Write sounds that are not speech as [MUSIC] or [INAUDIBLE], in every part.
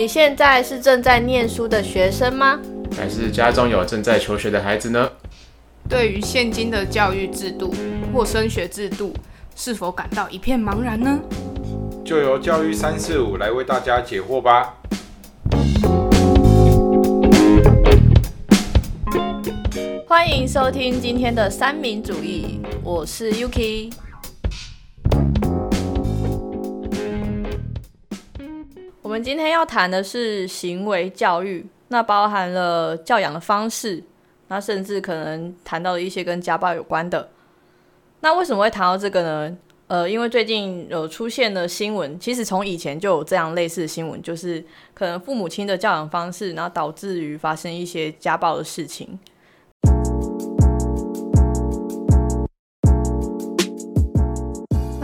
你现在是正在念书的学生吗？还是家中有正在求学的孩子呢？对于现今的教育制度或升学制度，是否感到一片茫然呢？就由教育三四五来为大家解惑吧。欢迎收听今天的三民主义，我是 Yuki。我们今天要谈的是行为教育，那包含了教养的方式，那甚至可能谈到了一些跟家暴有关的。那为什么会谈到这个呢？呃，因为最近有出现的新闻，其实从以前就有这样类似的新闻，就是可能父母亲的教养方式，然后导致于发生一些家暴的事情。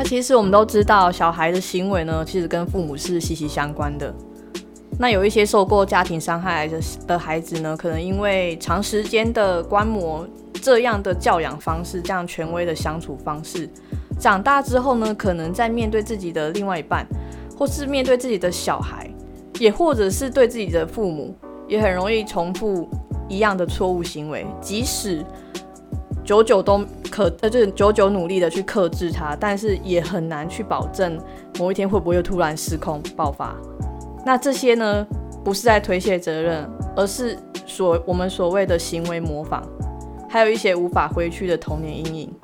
其实我们都知道，小孩的行为呢，其实跟父母是息息相关的。那有一些受过家庭伤害的的孩子呢，可能因为长时间的观摩这样的教养方式，这样权威的相处方式，长大之后呢，可能在面对自己的另外一半，或是面对自己的小孩，也或者是对自己的父母，也很容易重复一样的错误行为，即使。久久都可呃，就是久久努力的去克制它，但是也很难去保证某一天会不会突然失控爆发。那这些呢，不是在推卸责任，而是所我们所谓的行为模仿，还有一些无法回去的童年阴影。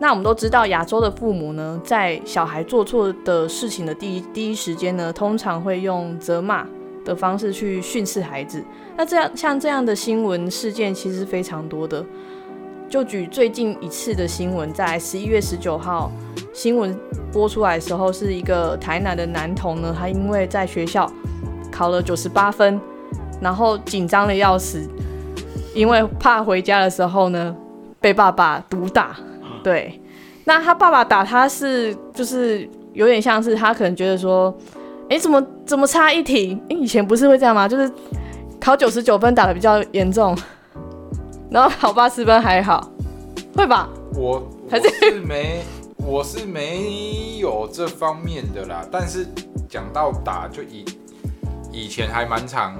那我们都知道，亚洲的父母呢，在小孩做错的事情的第一第一时间呢，通常会用责骂的方式去训斥孩子。那这样像这样的新闻事件其实非常多的。就举最近一次的新闻，在十一月十九号新闻播出来的时候，是一个台南的男童呢，他因为在学校考了九十八分，然后紧张的要死，因为怕回家的时候呢被爸爸毒打。对，那他爸爸打他是就是有点像是他可能觉得说，哎，怎么怎么差一题？哎，以前不是会这样吗？就是考九十九分打的比较严重。然后考八十分还好，会吧？我还是没，我是没有这方面的啦。但是讲到打，就以以前还蛮常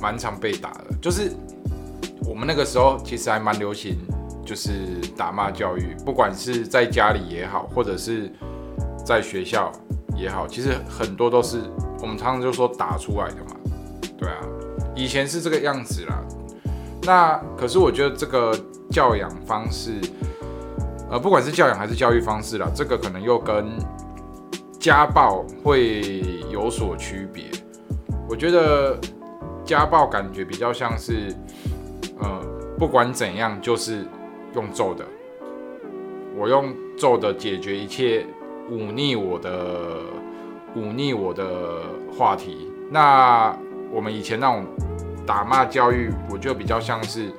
蛮常被打的，就是我们那个时候其实还蛮流行，就是打骂教育，不管是在家里也好，或者是在学校也好，其实很多都是我们常常就说打出来的嘛。对啊，以前是这个样子啦。那可是我觉得这个教养方式，呃，不管是教养还是教育方式啦，这个可能又跟家暴会有所区别。我觉得家暴感觉比较像是，呃，不管怎样就是用揍的，我用揍的解决一切忤逆我的忤逆我的话题。那我们以前那种。打骂教育，我就比较像是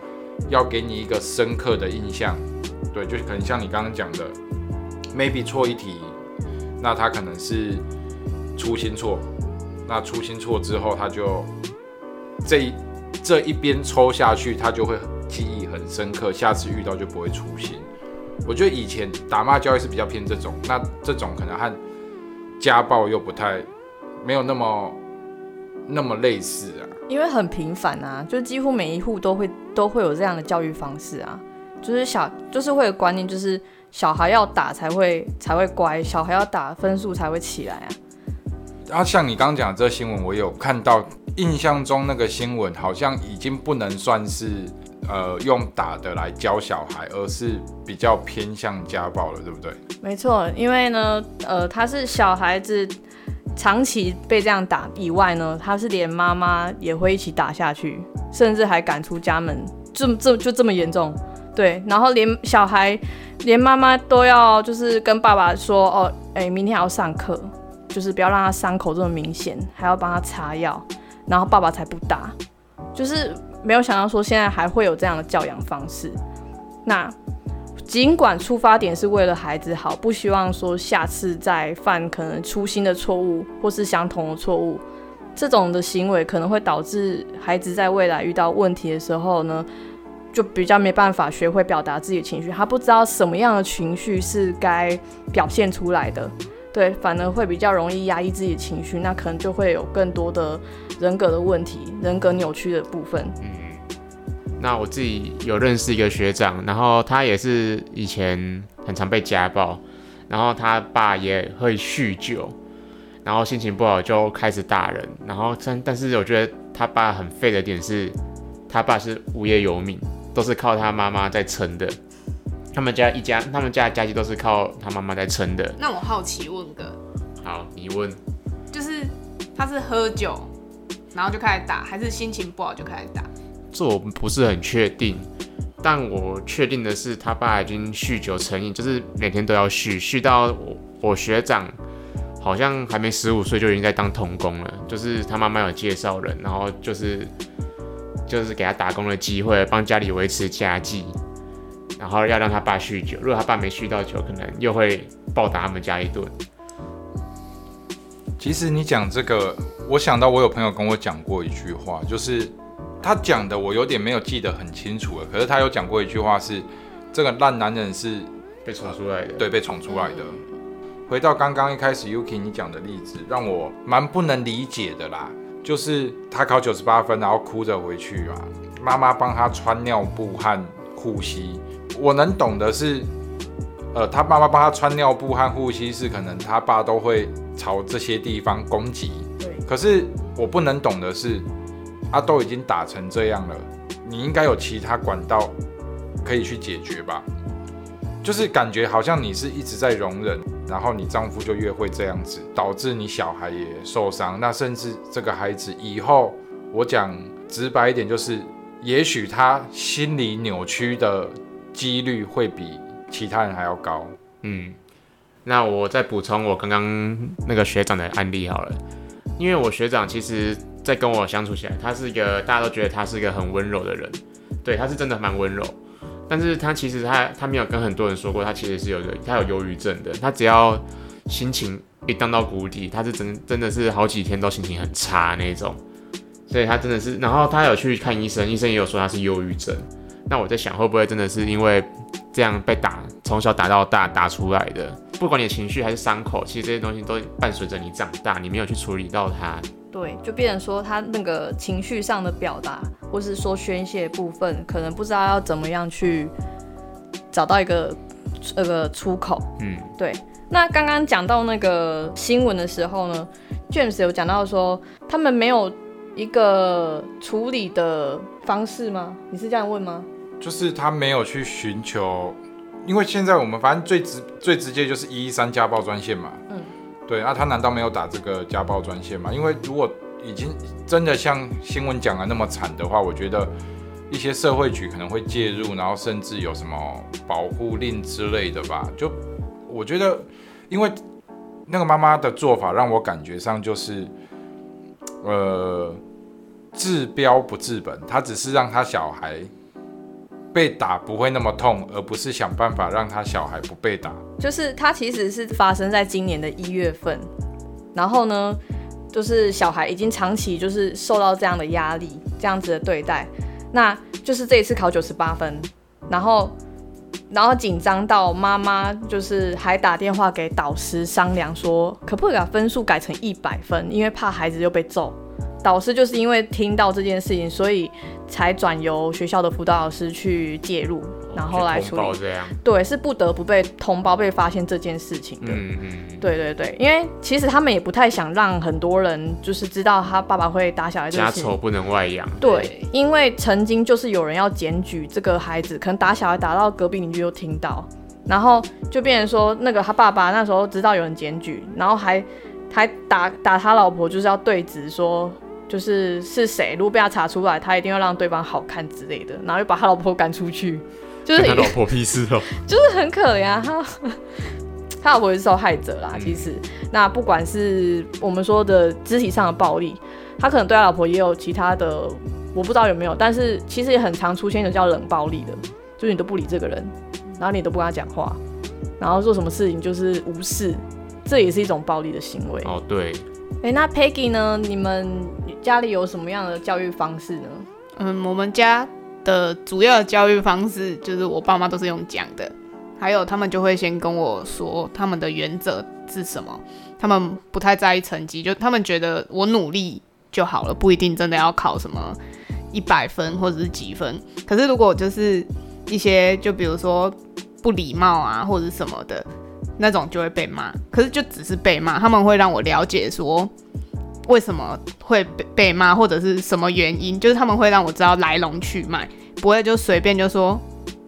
要给你一个深刻的印象，对，就是可能像你刚刚讲的，maybe 错一题，那他可能是粗心错，那粗心错之后，他就这这一边抽下去，他就会记忆很深刻，下次遇到就不会粗心。我觉得以前打骂教育是比较偏这种，那这种可能和家暴又不太没有那么那么类似啊。因为很频繁啊，就几乎每一户都会都会有这样的教育方式啊，就是小就是会有观念，就是小孩要打才会才会乖，小孩要打分数才会起来啊。像你刚刚讲的这新闻，我有看到，印象中那个新闻好像已经不能算是呃用打的来教小孩，而是比较偏向家暴了，对不对？没错，因为呢，呃，他是小孩子。长期被这样打以外呢，他是连妈妈也会一起打下去，甚至还赶出家门，这这就这么严重。对，然后连小孩，连妈妈都要就是跟爸爸说，哦，哎，明天还要上课，就是不要让他伤口这么明显，还要帮他擦药，然后爸爸才不打。就是没有想到说现在还会有这样的教养方式。那。尽管出发点是为了孩子好，不希望说下次再犯可能粗心的错误或是相同的错误，这种的行为可能会导致孩子在未来遇到问题的时候呢，就比较没办法学会表达自己的情绪，他不知道什么样的情绪是该表现出来的，对，反而会比较容易压抑自己的情绪，那可能就会有更多的人格的问题、人格扭曲的部分。那我自己有认识一个学长，然后他也是以前很常被家暴，然后他爸也会酗酒，然后心情不好就开始打人，然后但但是我觉得他爸很废的点是，他爸是无业游民，都是靠他妈妈在撑的。他们家一家，他们家的家计都是靠他妈妈在撑的。那我好奇问个，好，你问，就是他是喝酒，然后就开始打，还是心情不好就开始打？这我不是很确定，但我确定的是他爸已经酗酒成瘾，就是每天都要酗，酗到我我学长好像还没十五岁就已经在当童工了，就是他妈妈有介绍人，然后就是就是给他打工的机会，帮家里维持家计。然后要让他爸酗酒，如果他爸没酗到酒，可能又会暴打他们家一顿。其实你讲这个，我想到我有朋友跟我讲过一句话，就是他讲的我有点没有记得很清楚了。可是他有讲过一句话是，这个烂男人是被宠出来的，对，被宠出来的。回到刚刚一开始 Yuki 你讲的例子，让我蛮不能理解的啦，就是他考九十八分，然后哭着回去啊，妈妈帮他穿尿布和护膝。我能懂的是，呃，他妈妈帮他穿尿布和护膝是可能他爸都会朝这些地方攻击。对。可是我不能懂的是，他都已经打成这样了，你应该有其他管道可以去解决吧？就是感觉好像你是一直在容忍，然后你丈夫就越会这样子，导致你小孩也受伤。那甚至这个孩子以后，我讲直白一点，就是也许他心理扭曲的。几率会比其他人还要高。嗯，那我再补充我刚刚那个学长的案例好了，因为我学长其实在跟我相处起来，他是一个大家都觉得他是一个很温柔的人，对，他是真的蛮温柔。但是他其实他他没有跟很多人说过，他其实是有个他有忧郁症的。他只要心情一荡到谷底，他是真真的是好几天都心情很差那种。所以他真的是，然后他有去看医生，医生也有说他是忧郁症。那我在想，会不会真的是因为这样被打，从小打到大打出来的？不管你的情绪还是伤口，其实这些东西都伴随着你长大，你没有去处理到它。对，就变成说他那个情绪上的表达，或是说宣泄部分，可能不知道要怎么样去找到一个那个出口。嗯，对。那刚刚讲到那个新闻的时候呢，James 有讲到说他们没有一个处理的方式吗？你是这样问吗？就是他没有去寻求，因为现在我们反正最直最直接就是一一三家暴专线嘛。嗯，对，那他难道没有打这个家暴专线吗？因为如果已经真的像新闻讲的那么惨的话，我觉得一些社会局可能会介入，然后甚至有什么保护令之类的吧。就我觉得，因为那个妈妈的做法让我感觉上就是，呃，治标不治本，他只是让他小孩。被打不会那么痛，而不是想办法让他小孩不被打。就是他其实是发生在今年的一月份，然后呢，就是小孩已经长期就是受到这样的压力，这样子的对待，那就是这一次考九十八分，然后然后紧张到妈妈就是还打电话给导师商量说，可不可以把分数改成一百分，因为怕孩子又被揍。导师就是因为听到这件事情，所以才转由学校的辅导老师去介入，然后来处理。对，是不得不被同胞被发现这件事情的。嗯嗯。对对对，因为其实他们也不太想让很多人就是知道他爸爸会打小孩。家丑不能外扬。对，因为曾经就是有人要检举这个孩子，可能打小孩打到隔壁邻居都听到，然后就变成说那个他爸爸那时候知道有人检举，然后还还打打他老婆，就是要对质说。就是是谁，如果被他查出来，他一定要让对方好看之类的，然后又把他老婆赶出去，就是他 [LAUGHS] 老婆屁事哦，[LAUGHS] 就是很可怜啊，他他老婆也是受害者啦。其实，那不管是我们说的肢体上的暴力，他可能对他老婆也有其他的，我不知道有没有，但是其实也很常出现的叫冷暴力的，就是你都不理这个人，然后你都不跟他讲话，然后做什么事情就是无视，这也是一种暴力的行为。哦，对。哎，那 Peggy 呢？你们家里有什么样的教育方式呢？嗯，我们家的主要教育方式就是我爸妈都是用讲的，还有他们就会先跟我说他们的原则是什么，他们不太在意成绩，就他们觉得我努力就好了，不一定真的要考什么一百分或者是几分。可是如果就是一些就比如说不礼貌啊或者什么的那种，就会被骂。可是就只是被骂，他们会让我了解说为什么会被被骂，或者是什么原因，就是他们会让我知道来龙去脉，不会就随便就说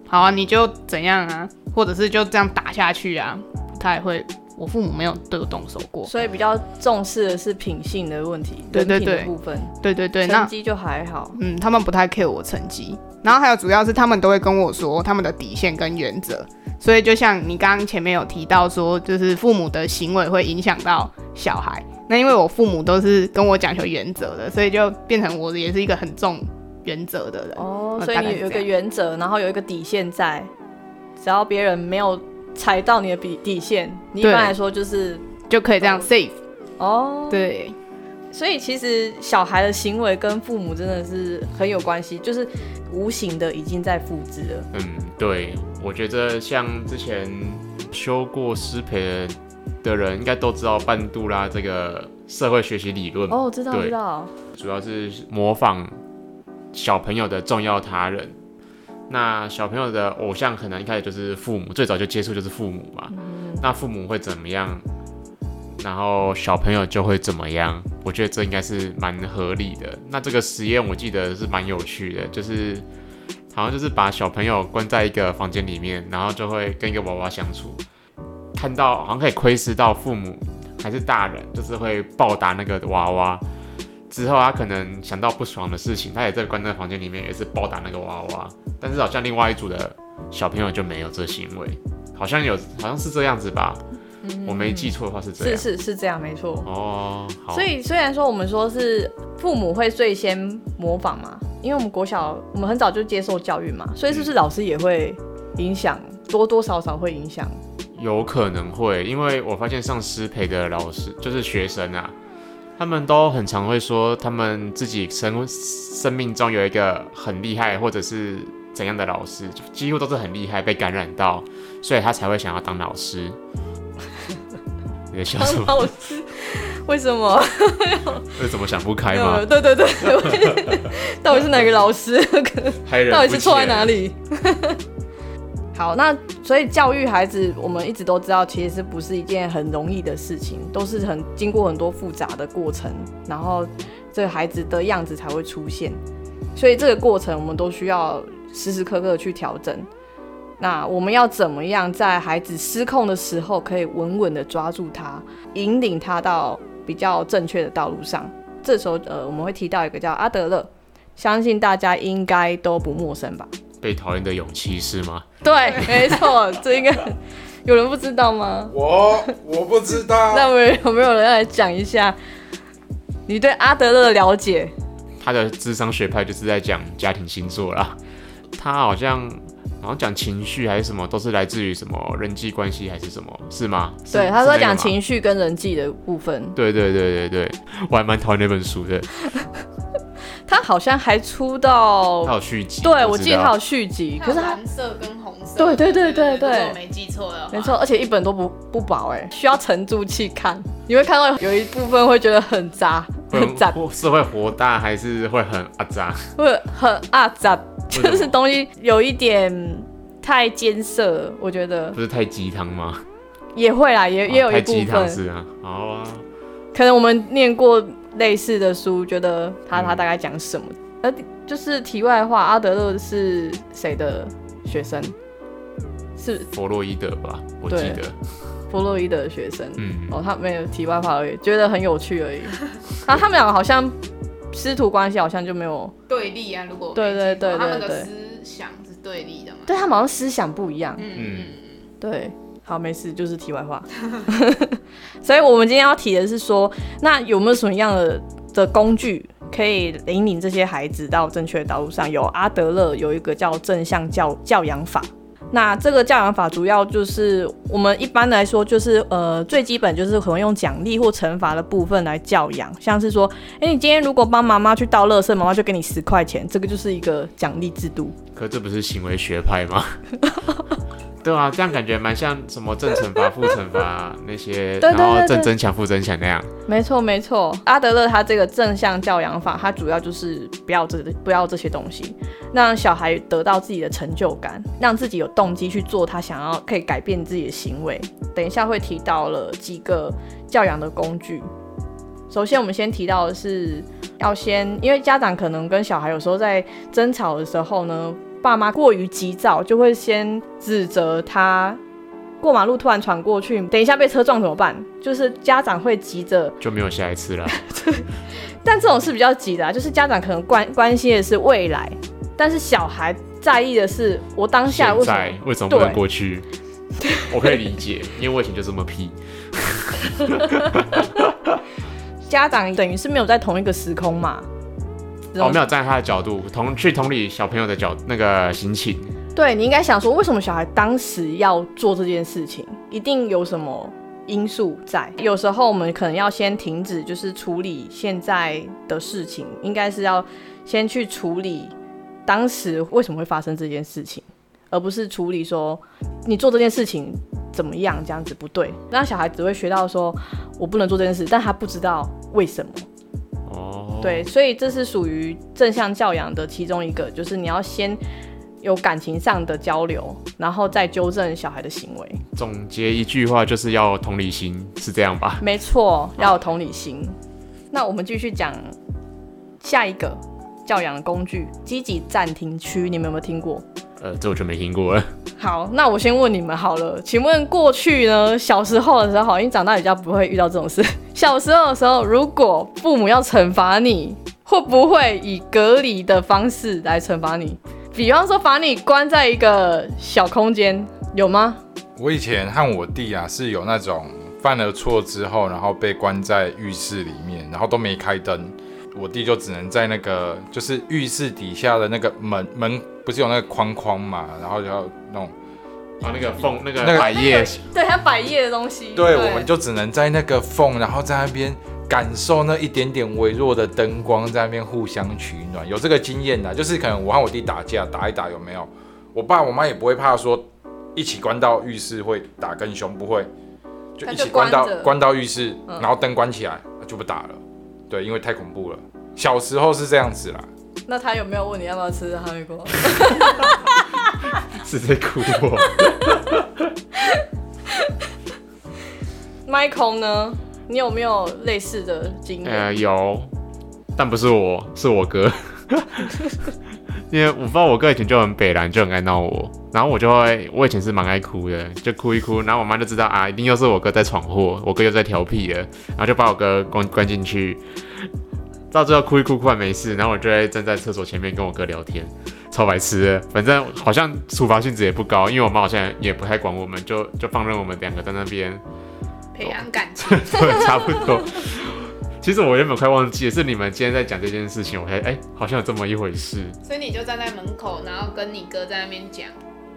好啊，你就怎样啊，或者是就这样打下去啊，不太会。我父母没有对我动手过，所以比较重视的是品性的问题，对对对部分，对对对，那成绩就还好。嗯，他们不太 care 我成绩，然后还有主要是他们都会跟我说他们的底线跟原则，所以就像你刚刚前面有提到说，就是父母的行为会影响到小孩，那因为我父母都是跟我讲求原则的，所以就变成我也是一个很重原则的人。哦，呃所以你有一个原则，然后有一个底线在，只要别人没有踩到你的底底线，你一般来说就是就可以这样哦 safe。哦。对，所以其实小孩的行为跟父母真的是很有关系，就是无形的已经在复制了。嗯，对，我觉得像之前修过师培的人，应该都知道半杜拉这个社会学习理论，哦，知道知道。主要是模仿小朋友的重要他人。那小朋友的偶像可能一开始就是父母，最早就接触就是父母嘛。那父母会怎么样，然后小朋友就会怎么样。我觉得这应该是蛮合理的。那这个实验我记得是蛮有趣的，就是好像就是把小朋友关在一个房间里面，然后就会跟一个娃娃相处，看到好像可以窥视到父母还是大人，就是会暴打那个娃娃。之后他可能想到不爽的事情，他也在关在房间里面，也是暴打那个娃娃。但是好像另外一组的小朋友就没有这行为，好像有好像是这样子吧，我没记错的话是这是样。是是这样，没错。哦，好，所以虽然说我们说是父母会最先模仿嘛，因为我们国小我们很早就接受教育嘛，所以是不是老师也会影响，多多少少会影响？有可能会，因为我发现上师培的老师就是学生啊，他们都很常会说他们自己生生命中有一个很厉害或者是怎样的老师，几乎都是很厉害被感染到，所以他才会想要当老师。[LAUGHS] 你在笑什么？老师为什么？[LAUGHS] 为什么想不开吗呃？对对对，[LAUGHS] 到底是哪个老师？[LAUGHS] 到底是错在哪里？好，那所以教育孩子，我们一直都知道，其实不是一件很容易的事情，都是很经过很多复杂的过程，然后这个孩子的样子才会出现。所以这个过程，我们都需要时时刻刻去调整。那我们要怎么样在孩子失控的时候，可以稳稳的抓住他，引领他到比较正确的道路上？这时候，呃，我们会提到一个叫阿德勒，相信大家应该都不陌生吧？被讨厌的勇气是吗？对，没错，这应该有人不知道吗？我我不知道，[LAUGHS] 那我有没有人来讲一下你对阿德勒的了解？他的智商学派就是在讲家庭星座啦，他好像好像讲情绪还是什么，都是来自于什么人际关系还是什么，是吗？对，他说讲。情绪跟人际的部分，对对对对对，我还蛮讨厌那本书的，他好像还出到它有续集。对，我记得他有续集，可是他蓝色跟红色，对对对对对如果我没记错的话，没错，而且一本都不不薄哎，需要沉住气看，你会看到有一部分会觉得很渣，[LAUGHS] 很渣，是会活大还是会很阿渣？会很阿渣，就是东西有一点太艰涩，我觉得。不是太鸡汤吗？也会啦，也也有一部哦太鸡汤分，是啊，好啊，可能我们念过类似的书，觉得他嗯他大概讲什么。呃，就是题外话，阿德勒是谁的学生？是弗洛伊德吧，我记得，弗洛伊德的学生。嗯，哦，他没有题外话而已，觉得很有趣而已。[LAUGHS] 他他们两个好像师徒关系好像就没有，对立啊，如果对对对他们的思想是对立的嘛。对他们好像思想不一样。嗯嗯嗯对，好，没事，就是题外话。[LAUGHS] 所以我们今天要提的是说，那有没有什么样的的工具可以引领这些孩子到正确的道路上？有阿德勒有一个叫正向教教养法。那这个教养法主要就是我们一般来说就是呃最基本就是可能用奖励或惩罚的部分来教养，像是说，哎、你今天如果帮妈妈去倒垃圾，妈妈就给你十块钱，这个就是一个奖励制度。可这不是行为学派吗？[LAUGHS] 对啊，这样感觉蛮像什么正惩罚、负惩罚那些，[LAUGHS] 对对然后正增强、负增强那样。没错没错，阿德勒他这个正向教养法，他主要就是不要这不要这些东西，让小孩得到自己的成就感，让自己有动机去做他想要可以改变自己的行为。等一下会提到了几个教养的工具。首先，我们先提到的是要先，因为家长可能跟小孩有时候在争吵的时候呢，爸妈过于急躁，就会先指责他过马路突然闯过去，等一下被车撞怎么办？就是家长会急着就没有下一次了。[LAUGHS] 但这种是比较急的、啊，就是家长可能关关心的是未来，但是小孩在意的是我当下为什么？为什么不能对过去？我可以理解，因为我以前就这么屁。[LAUGHS] 家长等于是没有在同一个时空嘛？这哦，没有站在他的角度，同去同理小朋友的角那个心情。对你应该想说，为什么小孩当时要做这件事情？一定有什么因素在。有时候我们可能要先停止，就是处理现在的事情，应该是要先去处理当时为什么会发生这件事情，而不是处理说你做这件事情怎么样，这样子不对。那小孩只会学到说我不能做这件事，但他不知道为什么。哦，对，所以这是属于正向教养的其中一个，就是你要先有感情上的交流，然后再纠正小孩的行为。总结一句话就是要同理心，是这样吧？没错，要有同理心。那我们继续讲下一个教养工具——积极暂停区，你们有没有听过？呃，这我就没听过了。好，那我先问你们好了，请问过去呢，小时候的时候，因为长大比较不会遇到这种事。[LAUGHS] 小时候的时候，如果父母要惩罚你，会不会以隔离的方式来惩罚你？比方说，把你关在一个小空间，有吗？我以前和我弟啊是有那种犯了错之后，然后被关在浴室里面，然后都没开灯，我弟就只能在那个就是浴室底下的那个门门不是有那个框框嘛，然后就要弄，哦，那个缝，那个那个百叶，对，它百叶的东西。对，我们就只能在那个缝，然后在那边感受那一点点微弱的灯光，在那边互相取暖，有这个经验的，就是可能我和我弟打架打一打有没有？我爸我妈也不会怕说一起关到浴室会打更凶，不会，就一起关到关到浴室，嗯然后灯关起来就不打了，对，因为太恐怖了。小时候是这样子啦，那他有没有问你要不要吃哈密瓜？[LAUGHS] 是在哭我。[LAUGHS] Michael 呢？你有没有类似的经验？呃，有，但不是我，是我哥。[LAUGHS] 因为我不知道我哥以前就很北蓝，就很爱闹我，然后我就会，我以前是蛮爱哭的，就哭一哭，然后我妈就知道啊，一定又是我哥在闯祸，我哥又在调皮了，然后就把我哥关关进去，到最后哭一哭，哭完没事，然后我就会站在厕所前面跟我哥聊天，超白痴的，反正好像处罚性质也不高，因为我妈好像也不太管我们，就就放任我们两个在那边，[LAUGHS] 培养感情。对，[LAUGHS] 差不多。其实我原本快忘记了，是你们今天在讲这件事情，我才哎、好像有这么一回事，所以你就站在门口，然后跟你哥在那边讲。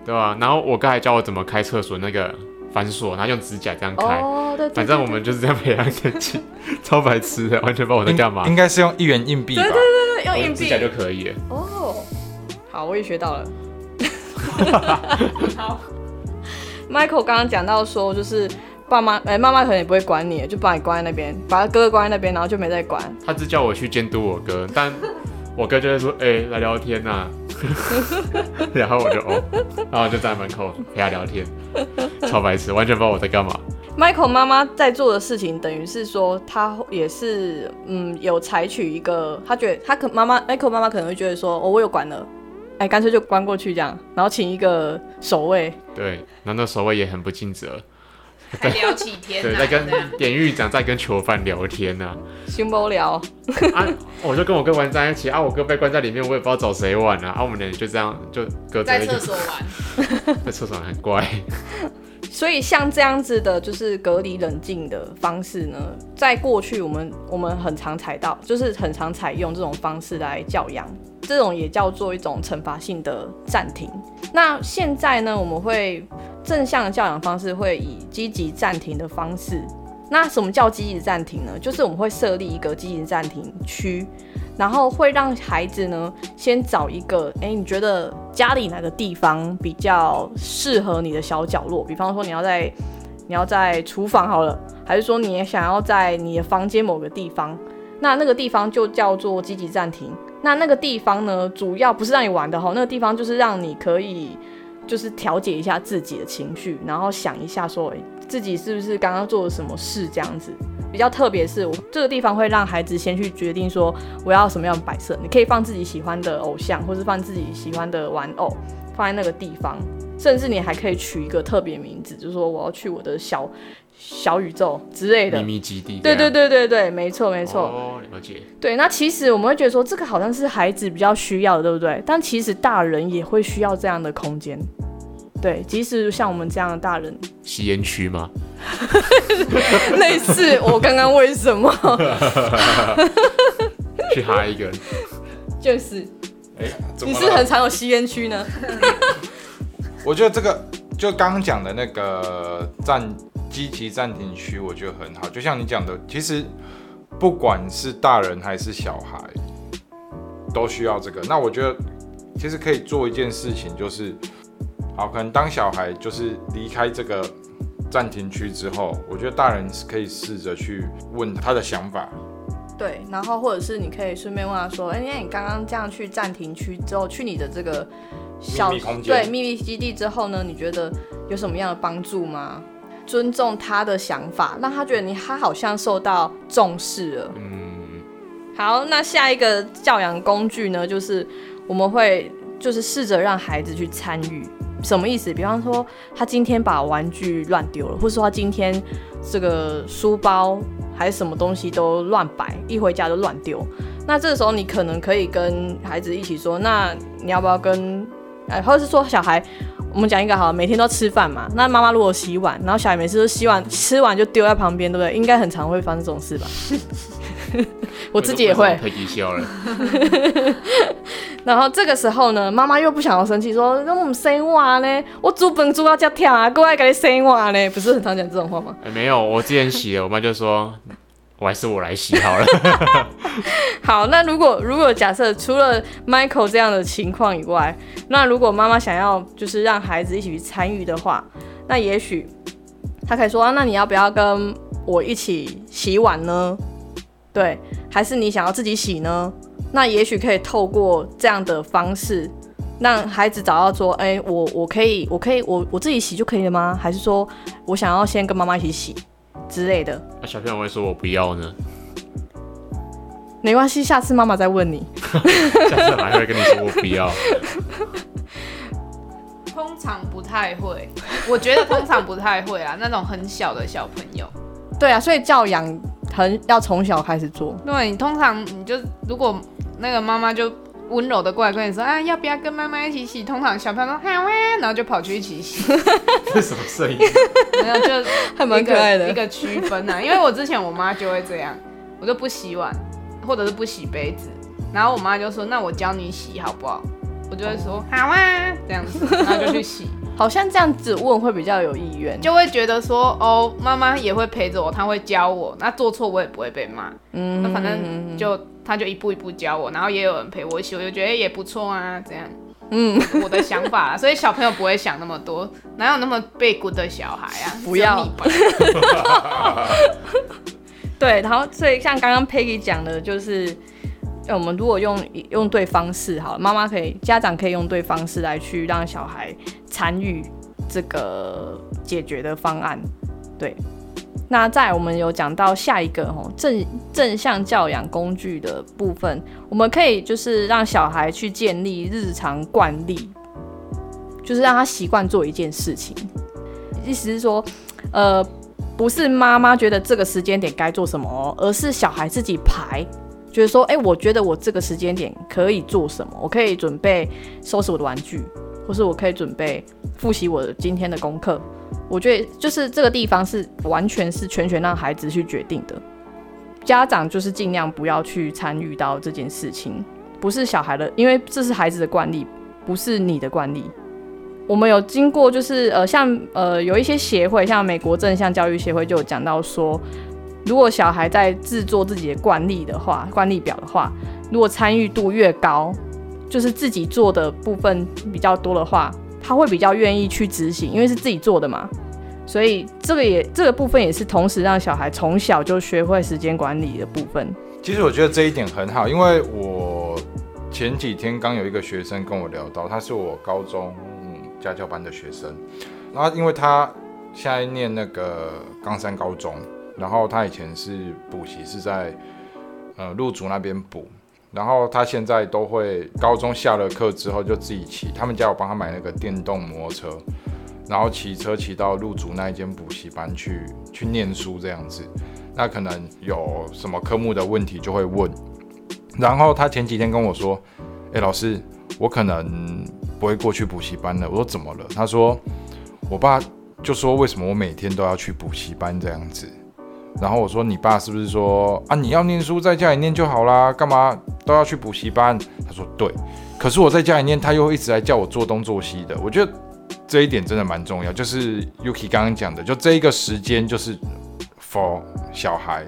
对吧、然后我哥还教我怎么开厕所那个反锁，然后用指甲这样开。哦，对对反正我们就是这样培养感情，超白痴的，完全不知道我在干嘛。应该是用一元硬币吧？对对对，用硬币指甲就可以了。哦，好，我也学到了。[LAUGHS] 好，Michael 刚刚讲到说，就是爸妈，哎、妈妈可能也不会管你，就把你关在那边，把哥哥关在那边，然后就没再管。他只叫我去监督我哥，但我哥就会说：“ [LAUGHS] 哎、来聊天呐、[LAUGHS] 然后我就哦，然后我就站在门口陪他聊天，超白痴，完全不知道我在干嘛。Michael 妈妈在做的事情，等于是说，她也是嗯有采取一个，她觉得她可妈妈 Michael 妈妈可能会觉得说，哦，我有管了，哎，干脆就关过去这样，然后请一个守卫，对，然后那守卫也很不尽责，还聊起天对，在跟典狱长在跟囚犯聊天呢、心不聊。[LAUGHS] 啊。我就跟我哥玩在一起啊，我哥被关在里面，我也不知道找谁玩啊。啊，我们俩就这样就隔着一个在厕所玩。[LAUGHS] 在厕所很怪。所以像这样子的，就是隔离冷静的方式呢，在过去我们我们很常采到，就是很常采用这种方式来教养，这种也叫做一种惩罚性的暂停。那现在呢，我们会正向的教养方式会以积极暂停的方式那什么叫积极暂停呢？就是我们会设立一个积极暂停区，然后会让孩子呢先找一个，哎，你觉得家里哪个地方比较适合你的小角落？比方说你要在你要在厨房好了，还是说你也想要在你的房间某个地方？那那个地方就叫做积极暂停。那那个地方呢，主要不是让你玩的哈，那个地方就是让你可以就是调节一下自己的情绪，然后想一下说，自己是不是刚刚做了什么事？这样子比较特别，是我这个地方会让孩子先去决定说我要什么样的摆设。你可以放自己喜欢的偶像，或是放自己喜欢的玩偶，放在那个地方。甚至你还可以取一个特别名字，就是说我要去我的小小宇宙之类的秘密基地。对对对对对，没错没错。哦，了解。对，那其实我们会觉得说这个好像是孩子比较需要的，对不对？但其实大人也会需要这样的空间。对，即使像我们这样的大人，吸烟区吗？类似，我刚刚为什么 [LAUGHS] 去哈一个？就是，哎，你是很常有吸烟区呢？[LAUGHS] 我觉得这个就刚刚讲的那个暂积极暂停区，我觉得很好。就像你讲的，其实不管是大人还是小孩，都需要这个。那我觉得其实可以做一件事情，就是。好，可能当小孩就是离开这个暂停区之后，我觉得大人可以试着去问他的想法。对，然后或者是你可以顺便问他说：“哎，那你刚刚这样去暂停区之后，去你的这个小对秘密基地之后呢，你觉得有什么样的帮助吗？尊重他的想法，让他觉得你他好像受到重视了。嗯，好，那下一个教养工具呢，就是我们会就是试着让孩子去参与。什么意思？比方说，他今天把玩具乱丢了，或者说他今天这个书包还是什么东西都乱摆，一回家就乱丢。那这个时候，你可能可以跟孩子一起说：“那你要不要跟……哎，或者是说小孩，我们讲一个好，每天都吃饭嘛。那妈妈如果洗碗，然后小孩每次都洗碗吃完就丢在旁边，对不对？应该很常会发生这种事吧？” [LAUGHS] 我自己也会。了。[LAUGHS] 然后这个时候呢，妈妈又不想要生气，说：“那我们生娃呢？我煮饭煮到这跳啊，过来给你生娃呢？”不是很常讲这种话吗？哎，没有，我之前洗了，我妈就说：“我还是我来洗好了。[LAUGHS] ”好，那如果如果假设除了 Michael 这样的情况以外，那如果妈妈想要就是让孩子一起去参与的话，那也许他可以说：“那你要不要跟我一起洗碗呢？”对，还是你想要自己洗呢？那也许可以透过这样的方式，让孩子找到说，哎，我我可以，我可以，我我自己洗就可以了吗？还是说我想要先跟妈妈一起洗之类的？那小朋友会说我不要呢？没关系，下次妈妈再问你。[LAUGHS] 下次还会跟你说我不要。[LAUGHS] 通常不太会，我觉得通常不太会啊，那种很小的小朋友。对啊，所以教养很要从小开始做。对你通常你就如果那个妈妈就温柔的过来跟你说啊，要不要跟妈妈一起洗？通常小朋友说好啊，然后就跑去一起洗。[LAUGHS] 这什么声音？没有，就还蛮可爱的一个区分呐。因为我之前我妈就会这样，我就不洗碗或者是不洗杯子，然后我妈就说那我教你洗好不好？我就会说好啊，这样子，然后就去洗。好像这样子问会比较有意愿，就会觉得说哦，妈妈也会陪着我，她会教我，那做错我也不会被骂。嗯，那反正就她就一步一步教我，然后也有人陪我一起，我就觉得也不错啊，这样。嗯，我的想法，所以小朋友不会想那么多，哪有那么被鼓的小孩啊？[LAUGHS] 不要。[LAUGHS] [LAUGHS] 对，然后所以像刚刚 Peggy 讲的，就是。我们如果用用对方式，好，妈妈可以，家长可以用对方式来去让小孩参与这个解决的方案。对，那在我们有讲到下一个吼正正向教养工具的部分，我们可以就是让小孩去建立日常惯例，就是让他习惯做一件事情。意思是说，呃，不是妈妈觉得这个时间点该做什么，而是小孩自己排。就是说，哎，我觉得我这个时间点可以做什么？我可以准备收拾我的玩具，或是我可以准备复习我今天的功课。我觉得就是这个地方是完全是全权让孩子去决定的，家长就是尽量不要去参与到这件事情，不是小孩的，因为这是孩子的惯例，不是你的惯例。我们有经过，就是呃，像呃有一些协会，像美国正向教育协会就有讲到说，如果小孩在制作自己的惯例的话，惯例表的话，如果参与度越高，就是自己做的部分比较多的话，他会比较愿意去执行，因为是自己做的嘛。所以这个也这个部分也是同时让小孩从小就学会时间管理的部分。其实我觉得这一点很好，因为我前几天刚有一个学生跟我聊到，他是我高中嗯家教班的学生，然后因为他现在念那个冈山高中，然后他以前是补习是在呃陆竹那边补，然后他现在都会高中下了课之后就自己骑，他们家有帮他买那个电动摩托车，然后骑车骑到陆竹那一间补习班去去念书这样子。那可能有什么科目的问题就会问，然后他前几天跟我说：“哎、老师，我可能不会过去补习班了。”我说：“怎么了？”他说：“我爸就说为什么我每天都要去补习班这样子。”然后我说：“你爸是不是说啊，你要念书在家里念就好啦，干嘛都要去补习班？”他说：“对。”可是我在家里念，他又一直来叫我做东做西的。我觉得这一点真的蛮重要，就是 Yuki 刚刚讲的，就这一个时间就是 for 小孩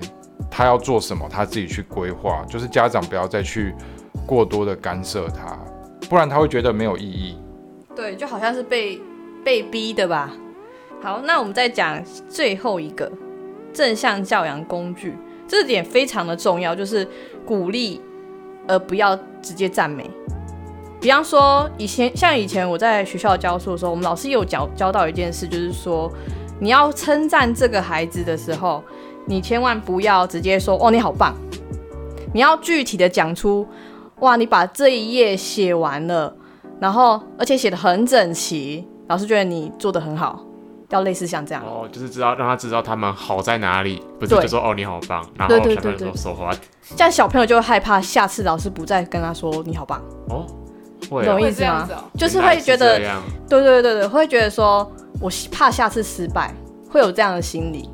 他要做什么，他自己去规划，就是家长不要再去过多的干涉他，不然他会觉得没有意义。对，就好像是被被逼的吧。好，那我们再讲最后一个正向教养工具，这点非常的重要，就是鼓励，而不要直接赞美。比方说，以前像以前我在学校教书的时候，我们老师也有教教到一件事，就是说你要称赞这个孩子的时候，你千万不要直接说“哦，你好棒”，你要具体的讲出“哇，你把这一页写完了”，然后而且写的很整齐，老师觉得你做的很好，要类似像这样。哦，就是知道让他知道他们好在哪里，不是对就说哦你好棒，然后对对小朋友对对说说话这样小朋友就会害怕，下次老师不再跟他说你好棒，哦，会懂哦意思吗？哦。就是会觉得对对对对，会觉得说我怕下次失败，会有这样的心理。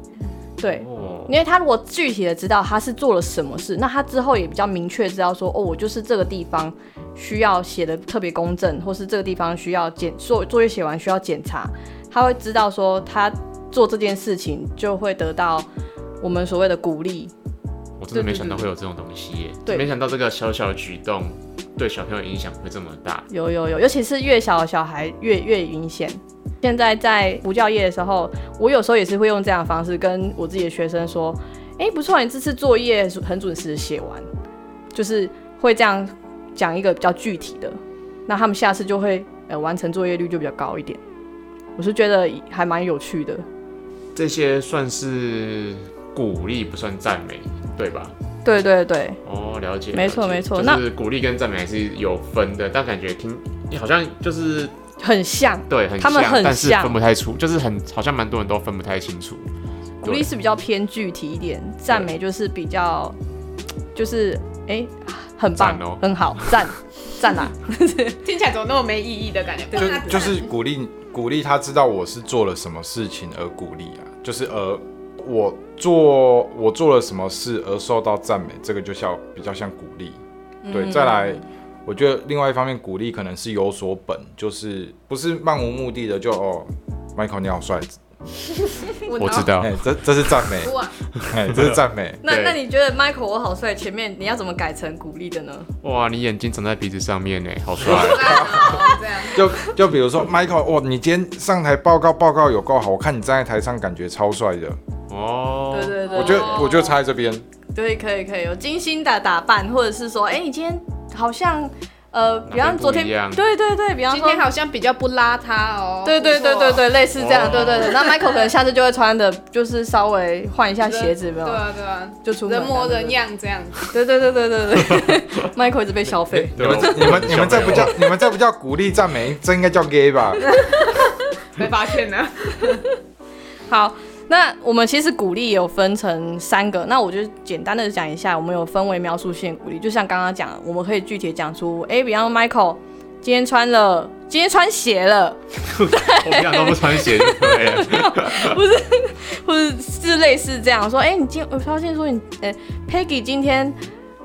对，哦，因为他如果具体的知道他是做了什么事，那他之后也比较明确知道说，哦，我就是这个地方需要写的特别公正，或是这个地方需要检作作业写完需要检查，他会知道说他做这件事情就会得到我们所谓的鼓励。我真的没想到会有这种东西耶，对没想到这个小小的举动对小朋友影响会这么大。有有有，尤其是越小的小孩越越明显。现在在补教业的时候，我有时候也是会用这样的方式跟我自己的学生说：“哎、不错，你这次作业很准时地写完。”就是会这样讲一个比较具体的，那他们下次就会呃完成作业率就比较高一点。我是觉得还蛮有趣的。这些算是鼓励，不算赞美，对吧？对对对，哦，了解，没错没错就是鼓励跟赞美还是有分的，但感觉听好像就是很像。对很他们很像但是分不太出，就是很好像蛮多人都分不太清楚。鼓励是比较偏具体一点，赞美就是比较就是哎、很棒哦很好，赞 [LAUGHS] 赞啦。[LAUGHS] 听起来怎么那么没意义的感觉？就就是鼓励鼓励他知道我是做了什么事情而鼓励啊，就是而我做我做了什么事而受到赞美，这个就像比较像鼓励。对，嗯再来，我觉得另外一方面鼓励可能是有所本，就是不是漫无目的的就哦，Michael 你好帅，我知道哎、，这这是赞美，这是赞美。[LAUGHS] [LAUGHS] 那那你觉得 Michael 我好帅？前面你要怎么改成鼓励的呢？哇，你眼睛长在鼻子上面呢，好帅！[LAUGHS] 哦这样就就比如说 Michael，哇，你今天上台报告报告有够好，我看你站在台上感觉超帅的。哦，对对对，我觉得我就差在这边，对，可以可以有精心的打扮，或者是说，哎、你今天好像呃，比方昨天对对对，比方说今天。好像比较不邋遢哦。对对对对对，类似这样，哦对对对。那 Michael 可能下次就会穿的，就是稍微换一下鞋子，有没有？对啊对啊，就出门人模人。样这样子。对对对对对对，[LAUGHS] Michael 一直被消费。你们这你们你们这不叫你们这不叫鼓励赞美，这应该叫 gay 吧？[LAUGHS] 被发现了。[LAUGHS] 好，那我们其实鼓励有分成三个，那我就简单的讲一下，我们有分为描述性鼓励，就像刚刚讲的，我们可以具体讲出，哎、比方说 Michael 今天穿了，今天穿鞋了，我平常都不穿鞋就对了。或者是类似这样说，哎、你今我发现说你，呃、p e g g y 今天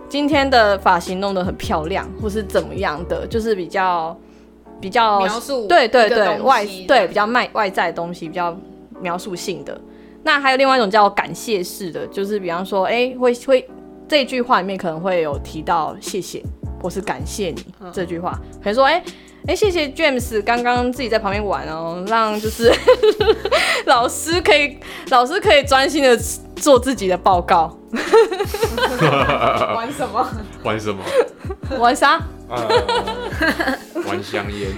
今天的发型弄得很漂亮，或是怎么样的，就是比较比较描述对对对外对比较外外在的东西，比较描述性的。那还有另外一种叫感谢式的，就是比方说，哎、会会这句话里面可能会有提到谢谢或是感谢你、嗯这句话，可能说，哎、哎、谢谢 James 刚刚自己在旁边玩哦，让就是 [LAUGHS] 老师可以老师可以专心的做自己的报告，[LAUGHS] 玩什么？玩什么？玩啥？呃，玩香烟。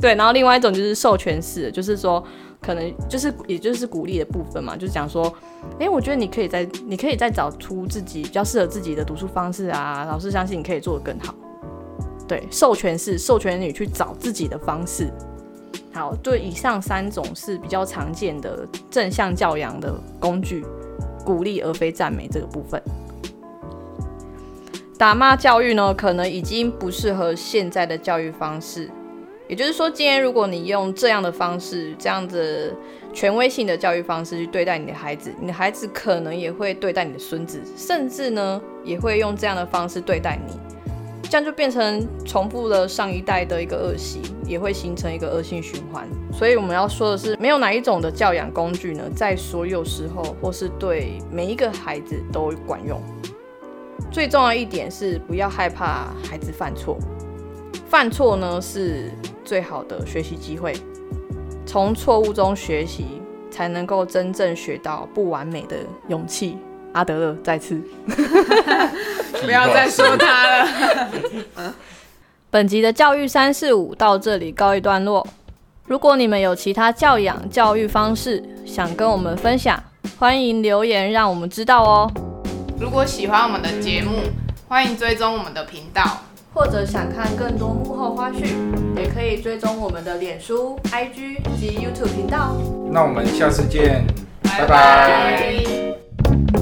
对，然后另外一种就是授权式的，就是说可能就是也就是鼓励的部分嘛，就是讲说，哎，我觉得你可以在你可以再找出自己比较适合自己的读书方式啊，老师相信你可以做得更好。对，授权式授权你去找自己的方式。好，对，以上三种是比较常见的正向教养的工具，鼓励而非赞美这个部分。打骂教育呢，可能已经不适合现在的教育方式。也就是说，今天如果你用这样的方式，这样子权威性的教育方式去对待你的孩子，你的孩子可能也会对待你的孙子，甚至呢也会用这样的方式对待你，这样就变成重复了上一代的一个恶习，也会形成一个恶性循环。所以我们要说的是，没有哪一种的教养工具呢，在所有时候或是对每一个孩子都管用。最重要一点是不要害怕孩子犯错，犯错呢是最好的学习机会，从错误中学习，才能够真正学到不完美的勇气。阿德勒再次。[LAUGHS] 不要再说他了。本集的教育三四五到这里告一段落。如果你们有其他教养教育方式想跟我们分享，欢迎留言让我们知道哦。如果喜欢我们的节目，欢迎追踪我们的频道。或者想看更多幕后花絮，也可以追踪我们的脸书、IG 及 YouTube 频道。那我们下次见，拜拜拜